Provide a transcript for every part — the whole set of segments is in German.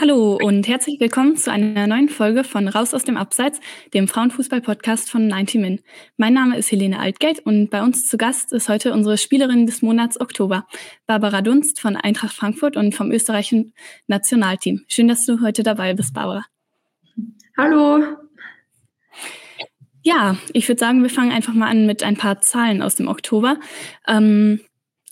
Hallo und herzlich willkommen zu einer neuen Folge von Raus aus dem Abseits, dem Frauenfußball-Podcast von 90 Min. Mein Name ist Helene Altgeld und bei uns zu Gast ist heute unsere Spielerin des Monats Oktober, Barbara Dunst von Eintracht Frankfurt und vom österreichischen Nationalteam. Schön, dass du heute dabei bist, Barbara. Hallo. Ja, ich würde sagen, wir fangen einfach mal an mit ein paar Zahlen aus dem Oktober. Ähm,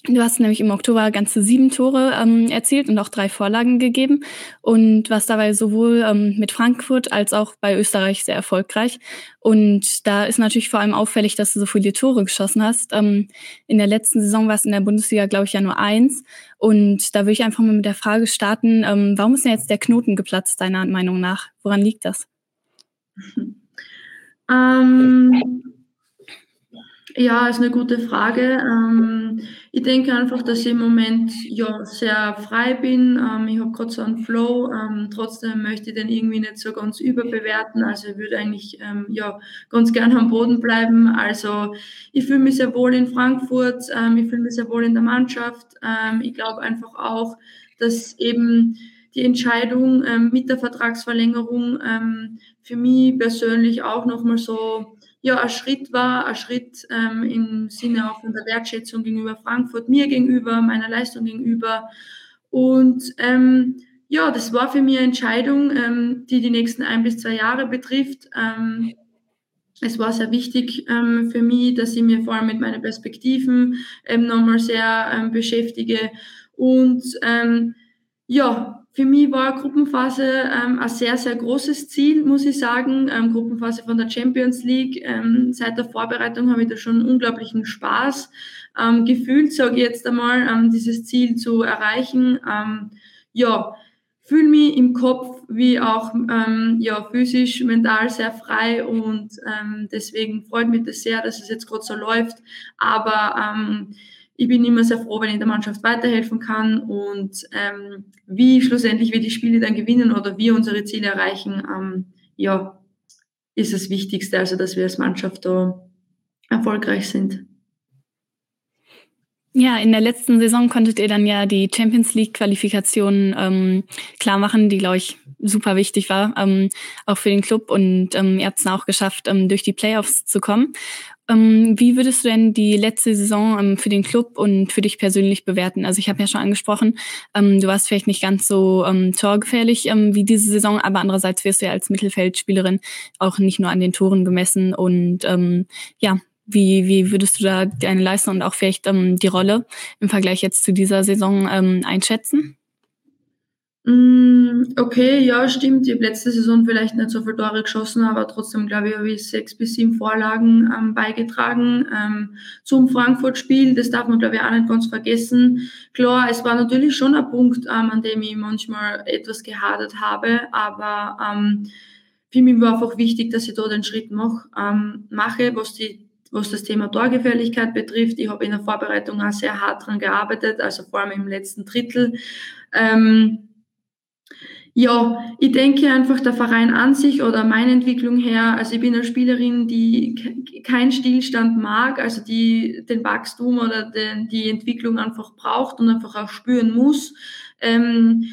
Du hast nämlich im Oktober ganze sieben Tore ähm, erzielt und auch drei Vorlagen gegeben und warst dabei sowohl ähm, mit Frankfurt als auch bei Österreich sehr erfolgreich. Und da ist natürlich vor allem auffällig, dass du so viele Tore geschossen hast. Ähm, in der letzten Saison war es in der Bundesliga, glaube ich, ja nur eins. Und da würde ich einfach mal mit der Frage starten, ähm, warum ist denn jetzt der Knoten geplatzt, deiner Meinung nach? Woran liegt das? Ähm, ja, ist eine gute Frage. Ähm, ich denke einfach, dass ich im Moment ja sehr frei bin. Ähm, ich habe gerade so einen Flow. Ähm, trotzdem möchte ich den irgendwie nicht so ganz überbewerten. Also ich würde eigentlich ja ganz gern am Boden bleiben. Also ich fühle mich sehr wohl in Frankfurt. Ich fühle mich sehr wohl in der Mannschaft. Ich glaube einfach auch, dass eben die Entscheidung mit der Vertragsverlängerung für mich persönlich auch nochmal so ja ein Schritt war, ein Schritt ähm, im Sinne auch von der Wertschätzung gegenüber Frankfurt, mir gegenüber, meiner Leistung gegenüber. Und ähm, ja, das war für mich eine Entscheidung, ähm, die die nächsten ein bis zwei Jahre betrifft. Ähm, es war sehr wichtig ähm, für mich, dass ich mir vor allem mit meinen Perspektiven ähm, nochmal sehr beschäftige. Und ja, für mich war Gruppenphase ähm, ein sehr, sehr großes Ziel, muss ich sagen. Ähm, Gruppenphase von der Champions League. Ähm, seit der Vorbereitung habe ich da schon unglaublichen Spaß ähm, gefühlt, sage ich jetzt einmal, ähm, dieses Ziel zu erreichen. Ähm, ja, fühle mich im Kopf wie auch ja, physisch, mental sehr frei und deswegen freut mich das sehr, dass es jetzt gerade so läuft. Aber ich bin immer sehr froh, wenn ich der Mannschaft weiterhelfen kann und ähm, wie schlussendlich wir die Spiele dann gewinnen oder wir unsere Ziele erreichen, ähm, ja, ist das Wichtigste, also dass wir als Mannschaft da erfolgreich sind. Ja, in der letzten Saison konntet ihr dann ja die Champions League Qualifikation ähm, klar machen, die glaube ich super wichtig war, ähm, auch für den Club und ähm, ihr habt es auch geschafft, ähm, durch die Playoffs zu kommen. Ähm, wie würdest du denn die letzte Saison ähm, für den Club und für dich persönlich bewerten? Also ich habe ja schon angesprochen, ähm, du warst vielleicht nicht ganz so ähm, torgefährlich ähm, wie diese Saison, aber andererseits wirst du ja als Mittelfeldspielerin auch nicht nur an den Toren gemessen. Und ähm, ja, wie, wie würdest du da deine Leistung und auch vielleicht ähm, die Rolle im Vergleich jetzt zu dieser Saison ähm, einschätzen? Mm, okay, ja, stimmt. Ich habe letzte Saison vielleicht nicht so viele Tore geschossen, aber trotzdem, glaube ich, habe ich sechs bis sieben Vorlagen ähm, beigetragen ähm, zum Frankfurt-Spiel. Das darf man, glaube ich, auch nicht ganz vergessen. Klar, es war natürlich schon ein Punkt, ähm, an dem ich manchmal etwas gehadert habe, aber ähm, für mich war einfach wichtig, dass ich da den Schritt mach, ähm, mache, was die was das Thema Torgefährlichkeit betrifft. Ich habe in der Vorbereitung auch sehr hart dran gearbeitet, also vor allem im letzten Drittel. Ähm, ja, ich denke einfach der Verein an sich oder meine Entwicklung her, also ich bin eine Spielerin, die keinen Stillstand mag, also die den Wachstum oder den, die Entwicklung einfach braucht und einfach auch spüren muss. Ähm,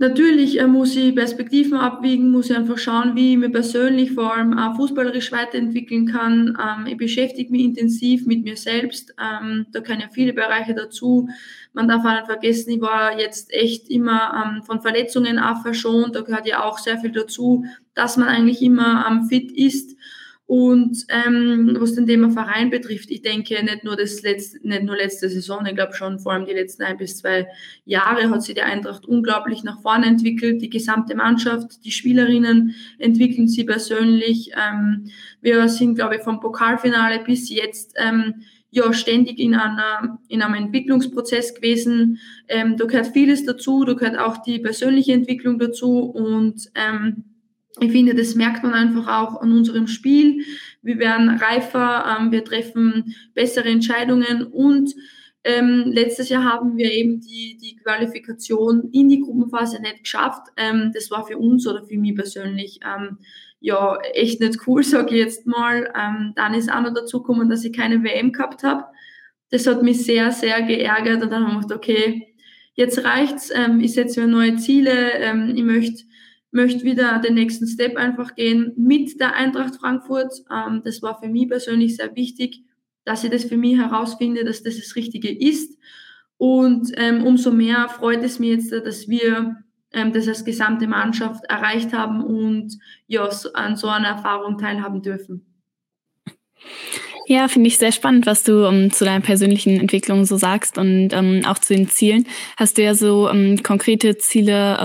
Natürlich äh, muss ich Perspektiven abwiegen, muss ich einfach schauen, wie ich mir persönlich vor allem auch fußballerisch weiterentwickeln kann. Ähm, ich beschäftige mich intensiv mit mir selbst. Ähm, da kann ja viele Bereiche dazu. Man darf auch nicht vergessen, ich war jetzt echt immer ähm, von Verletzungen auch verschont. Da gehört ja auch sehr viel dazu, dass man eigentlich immer ähm, fit ist. Und ähm, was den Thema Verein betrifft, ich denke nicht nur das letzte, nicht nur letzte Saison, ich glaube schon vor allem die letzten ein bis zwei Jahre hat sich die Eintracht unglaublich nach vorne entwickelt. Die gesamte Mannschaft, die Spielerinnen entwickeln sie persönlich. Ähm, wir sind, glaube ich, vom Pokalfinale bis jetzt ähm, ja ständig in einer in einem Entwicklungsprozess gewesen. Ähm, da gehört vieles dazu, da gehört auch die persönliche Entwicklung dazu und ähm, ich finde, das merkt man einfach auch an unserem Spiel. Wir werden reifer, ähm, wir treffen bessere Entscheidungen und ähm, letztes Jahr haben wir eben die, die Qualifikation in die Gruppenphase nicht geschafft. Ähm, das war für uns oder für mich persönlich ähm, ja echt nicht cool, sage ich jetzt mal. Ähm, dann ist auch noch dazu gekommen, dass ich keine WM gehabt habe. Das hat mich sehr, sehr geärgert und dann haben wir gedacht, okay, jetzt reicht's, ähm, ich setze mir neue Ziele, ich möchte möchte wieder den nächsten Step einfach gehen mit der Eintracht Frankfurt. Ähm, das war für mich persönlich sehr wichtig, dass ich das für mich herausfinde, dass das das Richtige ist. Und ähm, umso mehr freut es mich jetzt, dass wir ähm, das als gesamte Mannschaft erreicht haben und ja, an so einer Erfahrung teilhaben dürfen. Ja, finde ich sehr spannend, was du um, ähm, zu deiner persönlichen Entwicklung so sagst und ähm, auch zu den Zielen. Hast du ja so ähm, konkrete Ziele,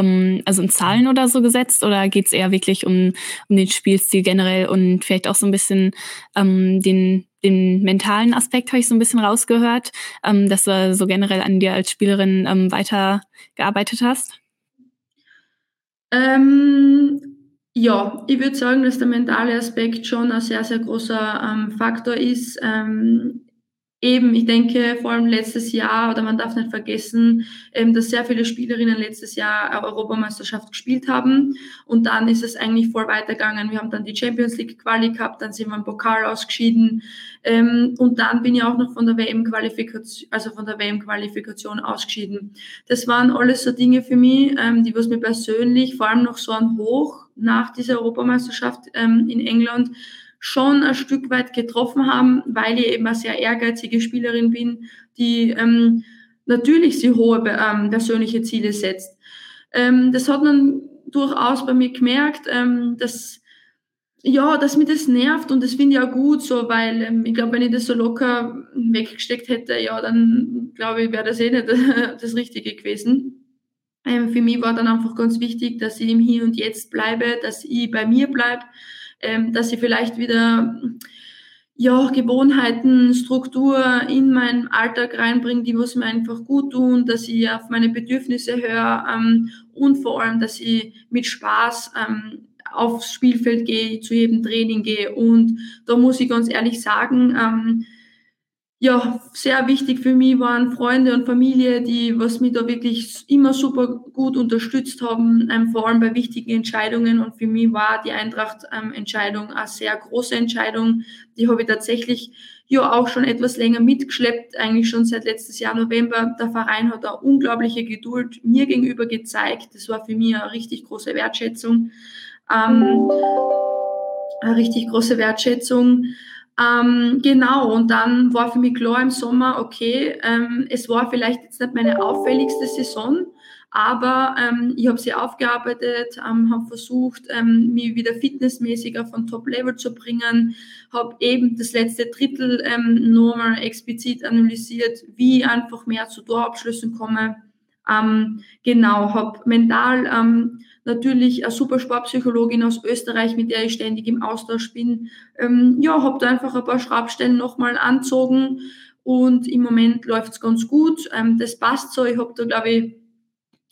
also in Zahlen oder so gesetzt oder geht es eher wirklich um, um den Spielstil generell und vielleicht auch so ein bisschen den, den mentalen Aspekt habe ich so ein bisschen rausgehört, dass du so generell an dir als Spielerin weitergearbeitet hast? Ähm, ja, ich würde sagen, dass der mentale Aspekt schon ein sehr, sehr großer ähm, Faktor ist. Ähm, eben, ich denke, vor allem letztes Jahr, oder man darf nicht vergessen, ähm, dass sehr viele Spielerinnen letztes Jahr Europameisterschaft gespielt haben. Und dann ist es eigentlich voll weitergegangen. Wir haben dann die Champions League Quali gehabt, dann sind wir im Pokal ausgeschieden. Ähm, und dann bin ich auch noch von der WM-Qualifikation, also von der WM-Qualifikation ausgeschieden. Das waren alles so Dinge für mich, ähm, die was mir persönlich, vor allem noch so ein Hoch nach dieser Europameisterschaft ähm, in England, schon ein Stück weit getroffen haben, weil ich eben eine sehr ehrgeizige Spielerin bin, die ähm, natürlich sie hohe ähm, persönliche Ziele setzt. Ähm, das hat man durchaus bei mir gemerkt, ähm, dass ja, dass mir das nervt und das finde ich auch gut so, weil ähm, ich glaube, wenn ich das so locker weggesteckt hätte, ja, dann glaube ich, wäre das eh nicht das Richtige gewesen. Ähm, für mich war dann einfach ganz wichtig, dass ich im Hier und Jetzt bleibe, dass ich bei mir bleibe, ähm, dass ich vielleicht wieder ja, Gewohnheiten, Struktur in meinen Alltag reinbringe, die was mir einfach gut tun, dass ich auf meine Bedürfnisse höre ähm, und vor allem, dass ich mit Spaß ähm, aufs Spielfeld gehe, zu jedem Training gehe. Und da muss ich ganz ehrlich sagen, ähm, ja, sehr wichtig für mich waren Freunde und Familie, die was mich da wirklich immer super gut unterstützt haben, ähm, vor allem bei wichtigen Entscheidungen. Und für mich war die Eintracht-Entscheidung ähm, eine sehr große Entscheidung. Die habe ich tatsächlich ja auch schon etwas länger mitgeschleppt, eigentlich schon seit letztes Jahr November. Der Verein hat eine unglaubliche Geduld mir gegenüber gezeigt. Das war für mich eine richtig große Wertschätzung. Ähm, eine richtig große Wertschätzung. Ähm, genau, und dann war für mich klar im Sommer, okay, ähm, es war vielleicht jetzt nicht meine auffälligste Saison, aber ähm, ich habe sie aufgearbeitet, ähm, habe versucht, ähm, mich wieder fitnessmäßig auf ein Top-Level zu bringen, habe eben das letzte Drittel ähm, nochmal explizit analysiert, wie ich einfach mehr zu Torabschlüssen komme. Ähm, genau, habe mental ähm, natürlich eine super Sportpsychologin aus Österreich, mit der ich ständig im Austausch bin. Ähm, ja, habe da einfach ein paar Schraubstellen nochmal anzogen und im Moment läuft's ganz gut. Ähm, das passt so. Ich habe da, glaube ich,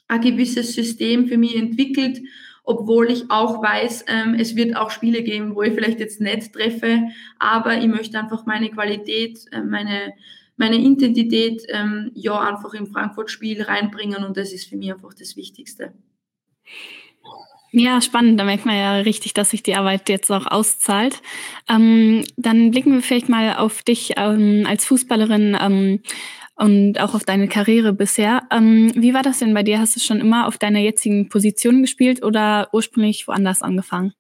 ein gewisses System für mich entwickelt, obwohl ich auch weiß, ähm, es wird auch Spiele geben, wo ich vielleicht jetzt nicht treffe, aber ich möchte einfach meine Qualität, äh, meine meine Intensität ähm, ja einfach im Frankfurt-Spiel reinbringen und das ist für mich einfach das Wichtigste. Ja, spannend. Da merkt man ja richtig, dass sich die Arbeit jetzt auch auszahlt. Ähm, dann blicken wir vielleicht mal auf dich ähm, als Fußballerin ähm, und auch auf deine Karriere bisher. Ähm, wie war das denn bei dir? Hast du schon immer auf deiner jetzigen Position gespielt oder ursprünglich woanders angefangen?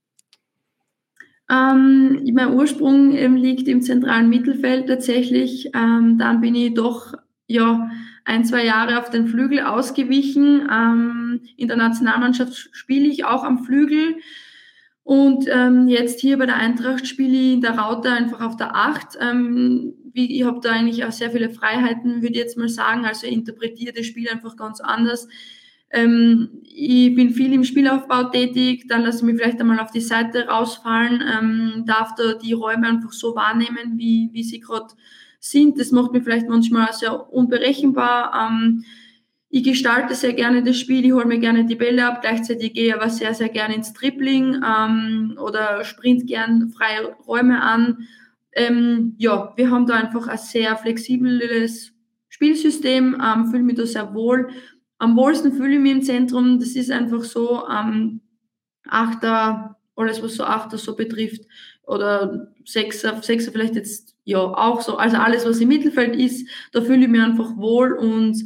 Ähm, mein Ursprung ähm, liegt im zentralen Mittelfeld tatsächlich. Dann bin ich doch ja ein, zwei Jahre auf den Flügel ausgewichen. Ähm, in der Nationalmannschaft spiele ich auch am Flügel. Und ähm, jetzt hier bei der Eintracht spiele ich in der Raute einfach auf der Acht. Ähm, wie, ich habe da eigentlich auch sehr viele Freiheiten, würde ich jetzt mal sagen. Also interpretiere das Spiel einfach ganz anders. Ähm, ich bin viel im Spielaufbau tätig, dann lasse ich mich vielleicht einmal auf die Seite rausfallen, ähm, darf da die Räume einfach so wahrnehmen, wie, wie sie gerade sind. Das macht mich vielleicht manchmal sehr unberechenbar. Ähm, ich gestalte sehr gerne das Spiel, ich hole mir gerne die Bälle ab, gleichzeitig gehe ich aber sehr, sehr gerne ins Dribbling ähm, oder sprint gern freie Räume an. Ähm, ja, wir haben da einfach ein sehr flexibles Spielsystem, ähm, fühle mich da sehr wohl. Am wohlsten fühle ich mich im Zentrum, das ist einfach so, ähm, Achter, alles was so Achter so betrifft, oder Sechser, Sechser vielleicht jetzt ja auch so, also alles was im Mittelfeld ist, da fühle ich mich einfach wohl und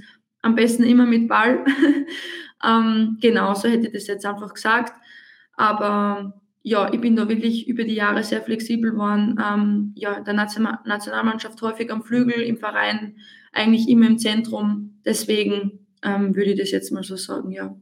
am besten immer mit Ball. ähm, genau, so hätte ich das jetzt einfach gesagt. Aber ja, ich bin da wirklich über die Jahre sehr flexibel geworden. Ähm, ja, der Nation Nationalmannschaft häufig am Flügel, im Verein eigentlich immer im Zentrum. Deswegen ähm, würde ich das jetzt mal so sagen, ja.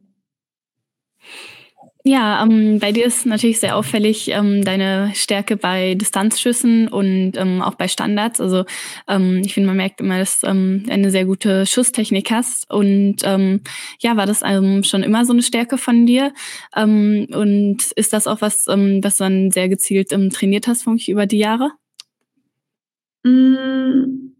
Ja, ähm, bei dir ist natürlich sehr auffällig ähm, deine Stärke bei Distanzschüssen und ähm, auch bei Standards. Also ähm, ich finde, man merkt immer, dass du ähm, eine sehr gute Schusstechnik hast. Und ähm, ja, war das schon immer so eine Stärke von dir? Und ist das auch was, was du dann sehr gezielt trainiert hast, vermutlich über die Jahre? Mm,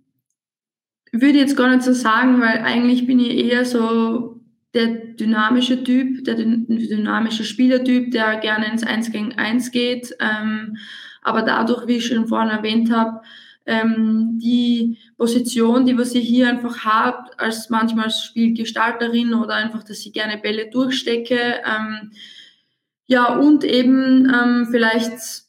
würde jetzt gar nicht so sagen, weil eigentlich bin ich eher so der dynamische Typ, der dynamische Spielertyp, der gerne ins 1 gegen 1 geht. Ähm, aber dadurch, wie ich schon vorhin erwähnt habe, ähm, die Position, die was ich hier einfach habe, als manchmal als Spielgestalterin oder einfach, dass ich gerne Bälle durchstecke. Ähm, ja, und eben ähm, vielleicht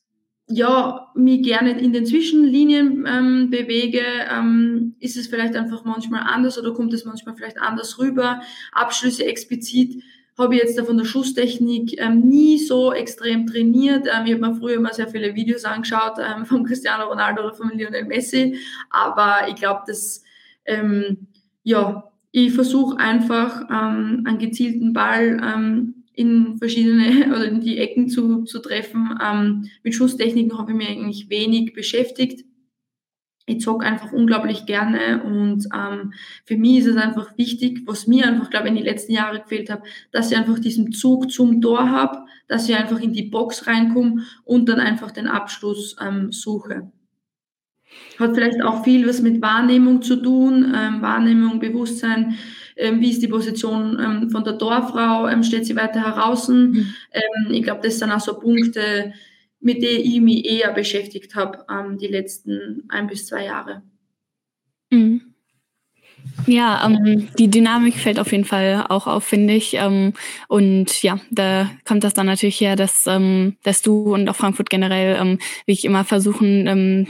ja, mich gerne in den Zwischenlinien ähm, bewege, ähm, ist es vielleicht einfach manchmal anders oder kommt es manchmal vielleicht anders rüber. Abschlüsse explizit habe ich jetzt da von der Schusstechnik ähm, nie so extrem trainiert. Ähm, ich habe mir früher immer sehr viele Videos angeschaut ähm, von Cristiano Ronaldo oder von Lionel Messi, aber ich glaube, dass ähm, ja, ich versuche einfach ähm, einen gezielten Ball ähm, in verschiedene oder in die Ecken zu, zu treffen. Ähm, mit Schusstechniken habe ich mich eigentlich wenig beschäftigt. Ich zocke einfach unglaublich gerne und ähm, für mich ist es einfach wichtig, was mir einfach, glaube ich, in den letzten Jahren gefehlt hat, dass ich einfach diesen Zug zum Tor habe, dass ich einfach in die Box reinkomme und dann einfach den Abschluss ähm, suche. Hat vielleicht auch viel was mit Wahrnehmung zu tun, ähm, Wahrnehmung, Bewusstsein, wie ist die Position ähm, von der Torfrau, ähm, steht sie weiter heraus. Mhm. Ähm, ich glaube, das sind auch so Punkte, mit denen ich mich eher beschäftigt habe ähm, die letzten ein bis zwei Jahre. Mhm. Ja, ähm, die Dynamik fällt auf jeden Fall auch auf, finde ich. Ähm, und ja, da kommt das dann natürlich her, dass, ähm, dass du und auch Frankfurt generell ähm, wirklich immer versuchen, ähm,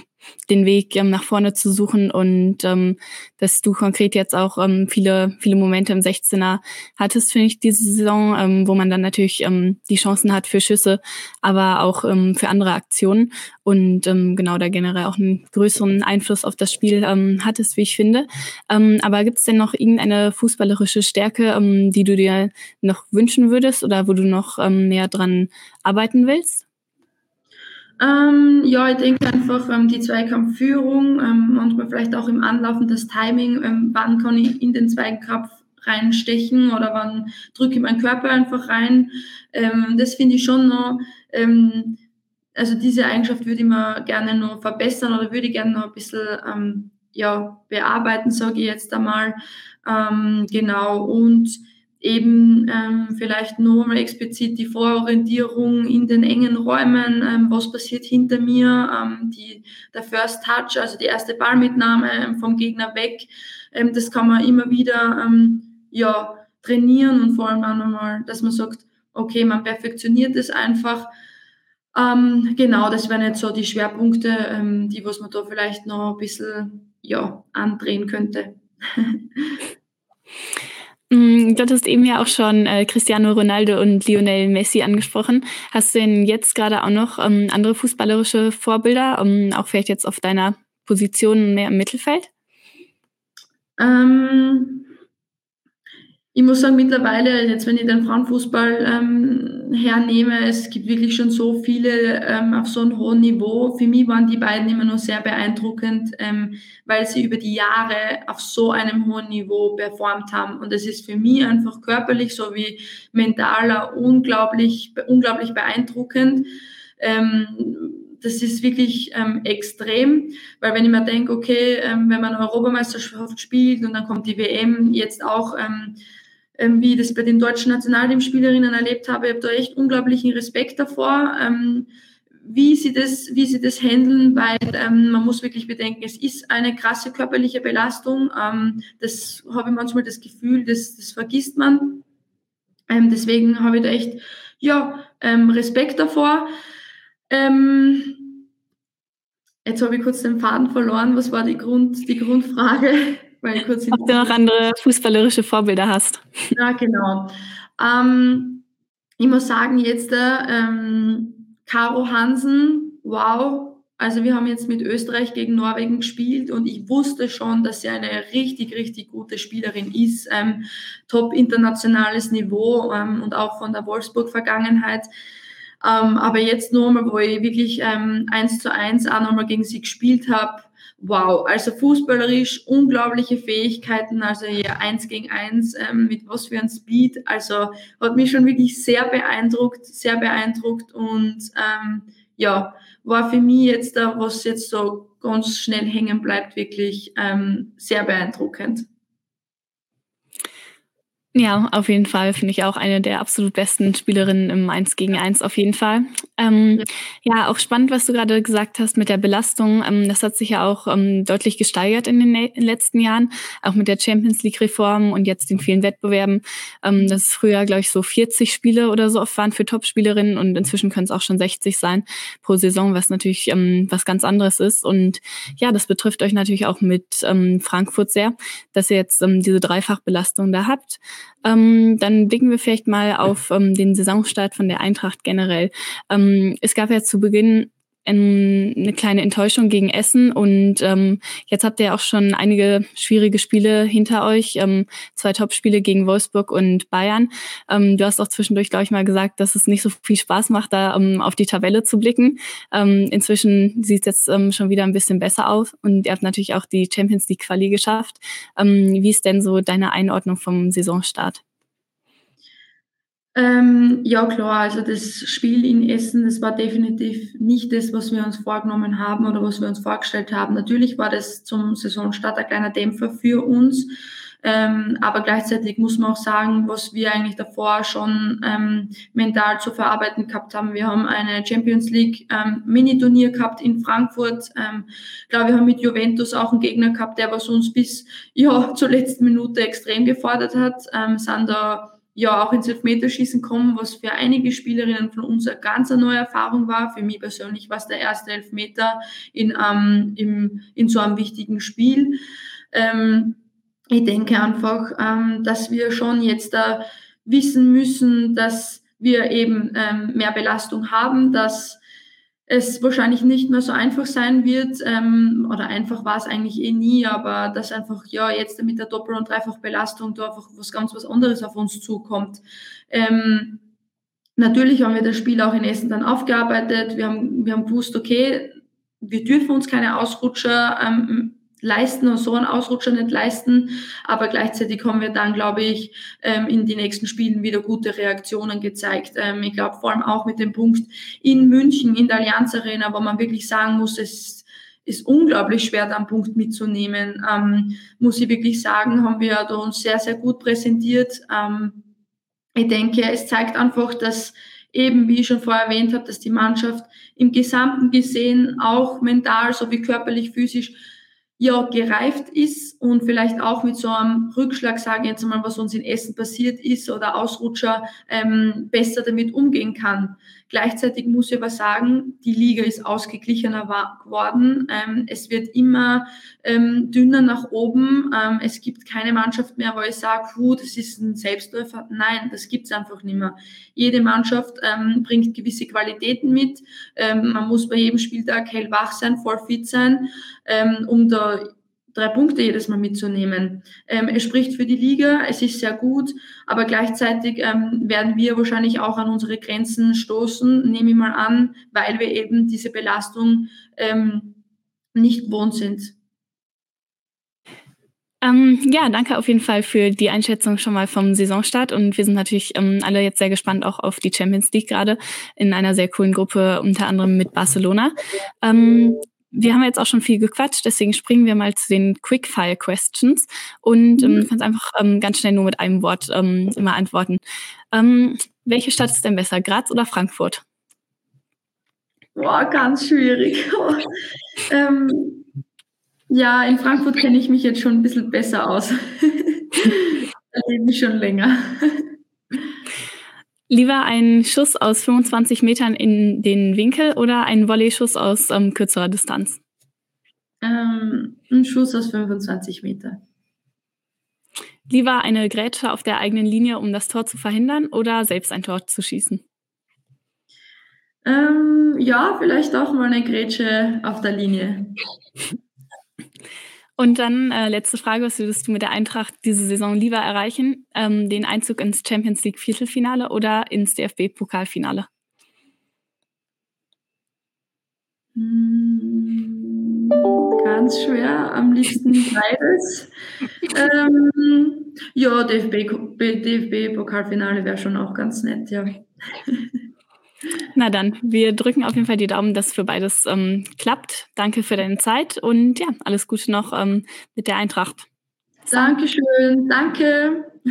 den Weg ähm, nach vorne zu suchen und ähm, dass du konkret jetzt auch ähm, viele, viele Momente im 16er hattest, finde ich, diese Saison, ähm, wo man dann natürlich ähm, die Chancen hat für Schüsse, aber auch ähm, für andere Aktionen und ähm, genau da generell auch einen größeren Einfluss auf das Spiel ähm, hattest, wie ich finde. Ähm, aber gibt es denn noch irgendeine fußballerische Stärke, ähm, die du dir noch wünschen würdest oder wo du noch ähm, näher dran arbeiten willst? Ähm, ja, ich denke einfach ähm, die Zweikampfführung, ähm, manchmal vielleicht auch im Anlaufen das Timing, ähm, wann kann ich in den Zweikampf reinstechen oder wann drücke ich meinen Körper einfach rein. Ähm, das finde ich schon noch, ähm, also diese Eigenschaft würde ich mir gerne noch verbessern oder würde ich gerne noch ein bisschen ja, bearbeiten, sage ich jetzt einmal. genau, und eben ähm, vielleicht nur mal explizit die Vororientierung in den engen Räumen, ähm, was passiert hinter mir, ähm, die, der First Touch, also die erste Ballmitnahme ähm, vom Gegner weg, ähm, das kann man immer wieder ähm, ja, trainieren und vor allem auch nochmal, dass man sagt, okay, man perfektioniert es einfach. Genau, das wären jetzt so die Schwerpunkte, die was man da vielleicht noch ein bisschen ja, andrehen könnte. Mm, du hattest eben ja auch schon äh, Cristiano Ronaldo und Lionel Messi angesprochen. Hast du denn jetzt gerade auch noch ähm, andere fußballerische Vorbilder, um, auch vielleicht jetzt auf deiner Position mehr im Mittelfeld? Ähm, ich muss sagen, mittlerweile, jetzt wenn ich den Frauenfußball ähm, hernehme, es gibt wirklich schon so viele ähm, auf so einem hohen Niveau. Für mich waren die beiden immer nur sehr beeindruckend, ähm, weil sie über die Jahre auf so einem hohen Niveau performt haben. Und es ist für mich einfach körperlich sowie mentaler unglaublich, unglaublich beeindruckend. Ähm, das ist wirklich ähm, extrem, weil wenn ich mir denke, okay, ähm, wenn man Europameisterschaft spielt und dann kommt die WM jetzt auch, ähm, ähm, wie ich das bei den deutschen Nationalteamspielerinnen erlebt habe. Ich habe da echt unglaublichen Respekt davor, ähm, wie sie das, wie sie das handeln, weil ähm, man muss wirklich bedenken, es ist eine krasse körperliche Belastung. Ähm, das habe ich manchmal das Gefühl, das, das vergisst man. Ähm, deswegen habe ich da echt ja, ähm, Respekt davor. Jetzt habe ich kurz den Faden verloren. Was war die, Grund, die Grundfrage? Weil kurz Ob du noch andere fußballerische Vorbilder hast. Ja, genau. Ähm, ich muss sagen, jetzt ähm, Caro Hansen, wow, also wir haben jetzt mit Österreich gegen Norwegen gespielt und ich wusste schon, dass sie eine richtig, richtig gute Spielerin ist. Ähm, top internationales Niveau ähm, und auch von der Wolfsburg-Vergangenheit. Ähm, aber jetzt nochmal, wo ich wirklich ähm, eins zu eins auch nochmal gegen sie gespielt habe, wow, also fußballerisch unglaubliche Fähigkeiten, also hier eins gegen eins ähm, mit was für ein Speed, also hat mich schon wirklich sehr beeindruckt, sehr beeindruckt und ähm, ja, war für mich jetzt da, was jetzt so ganz schnell hängen bleibt, wirklich ähm, sehr beeindruckend. Ja, auf jeden Fall finde ich auch eine der absolut besten Spielerinnen im 1 gegen 1 auf jeden Fall. Ähm, ja. auch spannend, was du gerade gesagt hast mit der Belastung. Ähm, das hat sich ja auch ähm, deutlich gesteigert in den, letzten Jahren, auch mit der Champions League Reform und jetzt den vielen Wettbewerben. Ähm, das früher, glaube ich, so 40 Spiele oder so oft waren für Top-Spielerinnen und inzwischen können es auch schon 60 sein pro Saison, was natürlich ähm, was ganz anderes ist. Und ja, das betrifft euch natürlich auch mit ähm, Frankfurt sehr, dass ihr jetzt ähm, diese Dreifachbelastung da habt. Ähm, dann blicken wir vielleicht mal auf ähm, den Saisonstart von der Eintracht generell. Ähm, es gab ja zu Beginn eine kleine Enttäuschung gegen Essen und ähm, jetzt habt ihr auch schon einige schwierige Spiele hinter euch, ähm, zwei Topspiele gegen Wolfsburg und Bayern. Ähm, du hast auch zwischendurch, glaube ich, mal gesagt, dass es nicht so viel Spaß macht, da ähm, auf die Tabelle zu blicken. Ähm, inzwischen sieht es jetzt ähm, schon wieder ein bisschen besser aus und ihr habt natürlich auch die Champions League Quali geschafft. Ähm, wie ist denn so deine Einordnung vom Saisonstart? Ähm, ja, klar, also das Spiel in Essen, das war definitiv nicht das, was wir uns vorgenommen haben oder was wir uns vorgestellt haben. Natürlich war das zum Saisonstart ein kleiner Dämpfer für uns, ähm, aber gleichzeitig muss man auch sagen, was wir eigentlich davor schon ähm, mental zu verarbeiten gehabt haben. Wir haben eine Champions League ähm, Mini-Turnier gehabt in Frankfurt. Ähm, glaube, wir haben mit Juventus auch einen Gegner gehabt, der was uns bis ja zur letzten Minute extrem gefordert hat. Ähm, sind da ja auch ins Elfmeterschießen kommen, was für einige Spielerinnen von uns eine ganz neue Erfahrung war. Für mich persönlich war es der erste Elfmeter in, ähm, im, in so einem wichtigen Spiel. Ähm, ich denke einfach, ähm, dass wir schon jetzt da wissen müssen, dass wir eben ähm, mehr Belastung haben, dass es wahrscheinlich nicht mehr so einfach sein wird, ähm, oder einfach war es eigentlich eh nie, aber dass einfach, ja, jetzt mit der Doppel- und Dreifachbelastung da einfach was ganz was anderes auf uns zukommt. Ähm, natürlich haben wir das Spiel auch in Essen dann aufgearbeitet. Wir haben, wir haben gewusst, okay, wir dürfen uns keine Ausrutscher ähm, leisten und so einen Ausrutscher nicht leisten. Aber gleichzeitig haben wir dann, glaube ich, ähm, in die nächsten Spielen wieder gute Reaktionen gezeigt. Ähm, ich glaube vor allem auch mit dem Punkt in München, in der Allianz Arena, wo man wirklich sagen muss, es ist unglaublich schwer, da einen Punkt mitzunehmen. Ähm, muss ich wirklich sagen, haben wir da uns sehr, sehr gut präsentiert. Ähm, ich denke, es zeigt einfach, dass eben, wie ich schon vorher erwähnt habe, dass die Mannschaft im Gesamten gesehen auch mental sowie körperlich, physisch ja gereift ist und vielleicht auch mit so einem Rückschlag, sage ich jetzt mal, was uns in Essen passiert ist oder Ausrutscher ähm, besser damit umgehen kann. Gleichzeitig muss ich aber sagen, die Liga ist ausgeglichener geworden. Ähm, es wird immer ähm, dünner nach oben. Ähm, es gibt keine Mannschaft mehr, wo ich sage, puh, das ist ein Selbstläufer. Nein, das gibt's einfach nicht mehr. Jede Mannschaft ähm, bringt gewisse Qualitäten mit. Ähm, man muss bei jedem Spieltag hellwach sein, voll fit sein, ähm, um da drei Punkte jedes Mal mitzunehmen. Ähm, es spricht für die Liga, es ist sehr gut, aber gleichzeitig ähm, werden wir wahrscheinlich auch an unsere Grenzen stoßen, nehme ich mal an, weil wir eben diese Belastung ähm, nicht gewohnt sind. Ähm, ja, danke auf jeden Fall für die Einschätzung schon mal vom Saisonstart und wir sind natürlich ähm, alle jetzt sehr gespannt auch auf die Champions League gerade in einer sehr coolen Gruppe, unter anderem mit Barcelona. Ähm, wir haben jetzt auch schon viel gequatscht, deswegen springen wir mal zu den Quickfire Questions und ähm, mhm. kannst einfach ähm, ganz schnell nur mit einem Wort ähm, immer antworten. Ähm, welche Stadt ist denn besser, Graz oder Frankfurt? Boah, ganz schwierig. ähm, ja, in Frankfurt kenne ich mich jetzt schon ein bisschen besser aus. da lebe ich schon länger. Lieber ein Schuss aus 25 Metern in den Winkel oder ein Volley-Schuss aus ähm, kürzerer Distanz? Ähm, ein Schuss aus 25 Meter. Lieber eine Grätsche auf der eigenen Linie, um das Tor zu verhindern oder selbst ein Tor zu schießen? Ähm, ja, vielleicht auch mal 'ne Grätsche auf der Linie. Und dann, äh, letzte Frage, was würdest du mit der Eintracht diese Saison lieber erreichen? Ähm, den Einzug ins Champions League Viertelfinale oder ins DFB-Pokalfinale? Hm, ganz schwer, am liebsten beides. Ähm, ja, DFB DFB-Pokalfinale wäre schon auch ganz nett, ja. Na dann, wir drücken auf jeden Fall die Daumen, dass für beides, ähm, klappt. Danke für deine Zeit und ja, alles Gute noch, ähm, mit der Eintracht. Dankeschön, danke.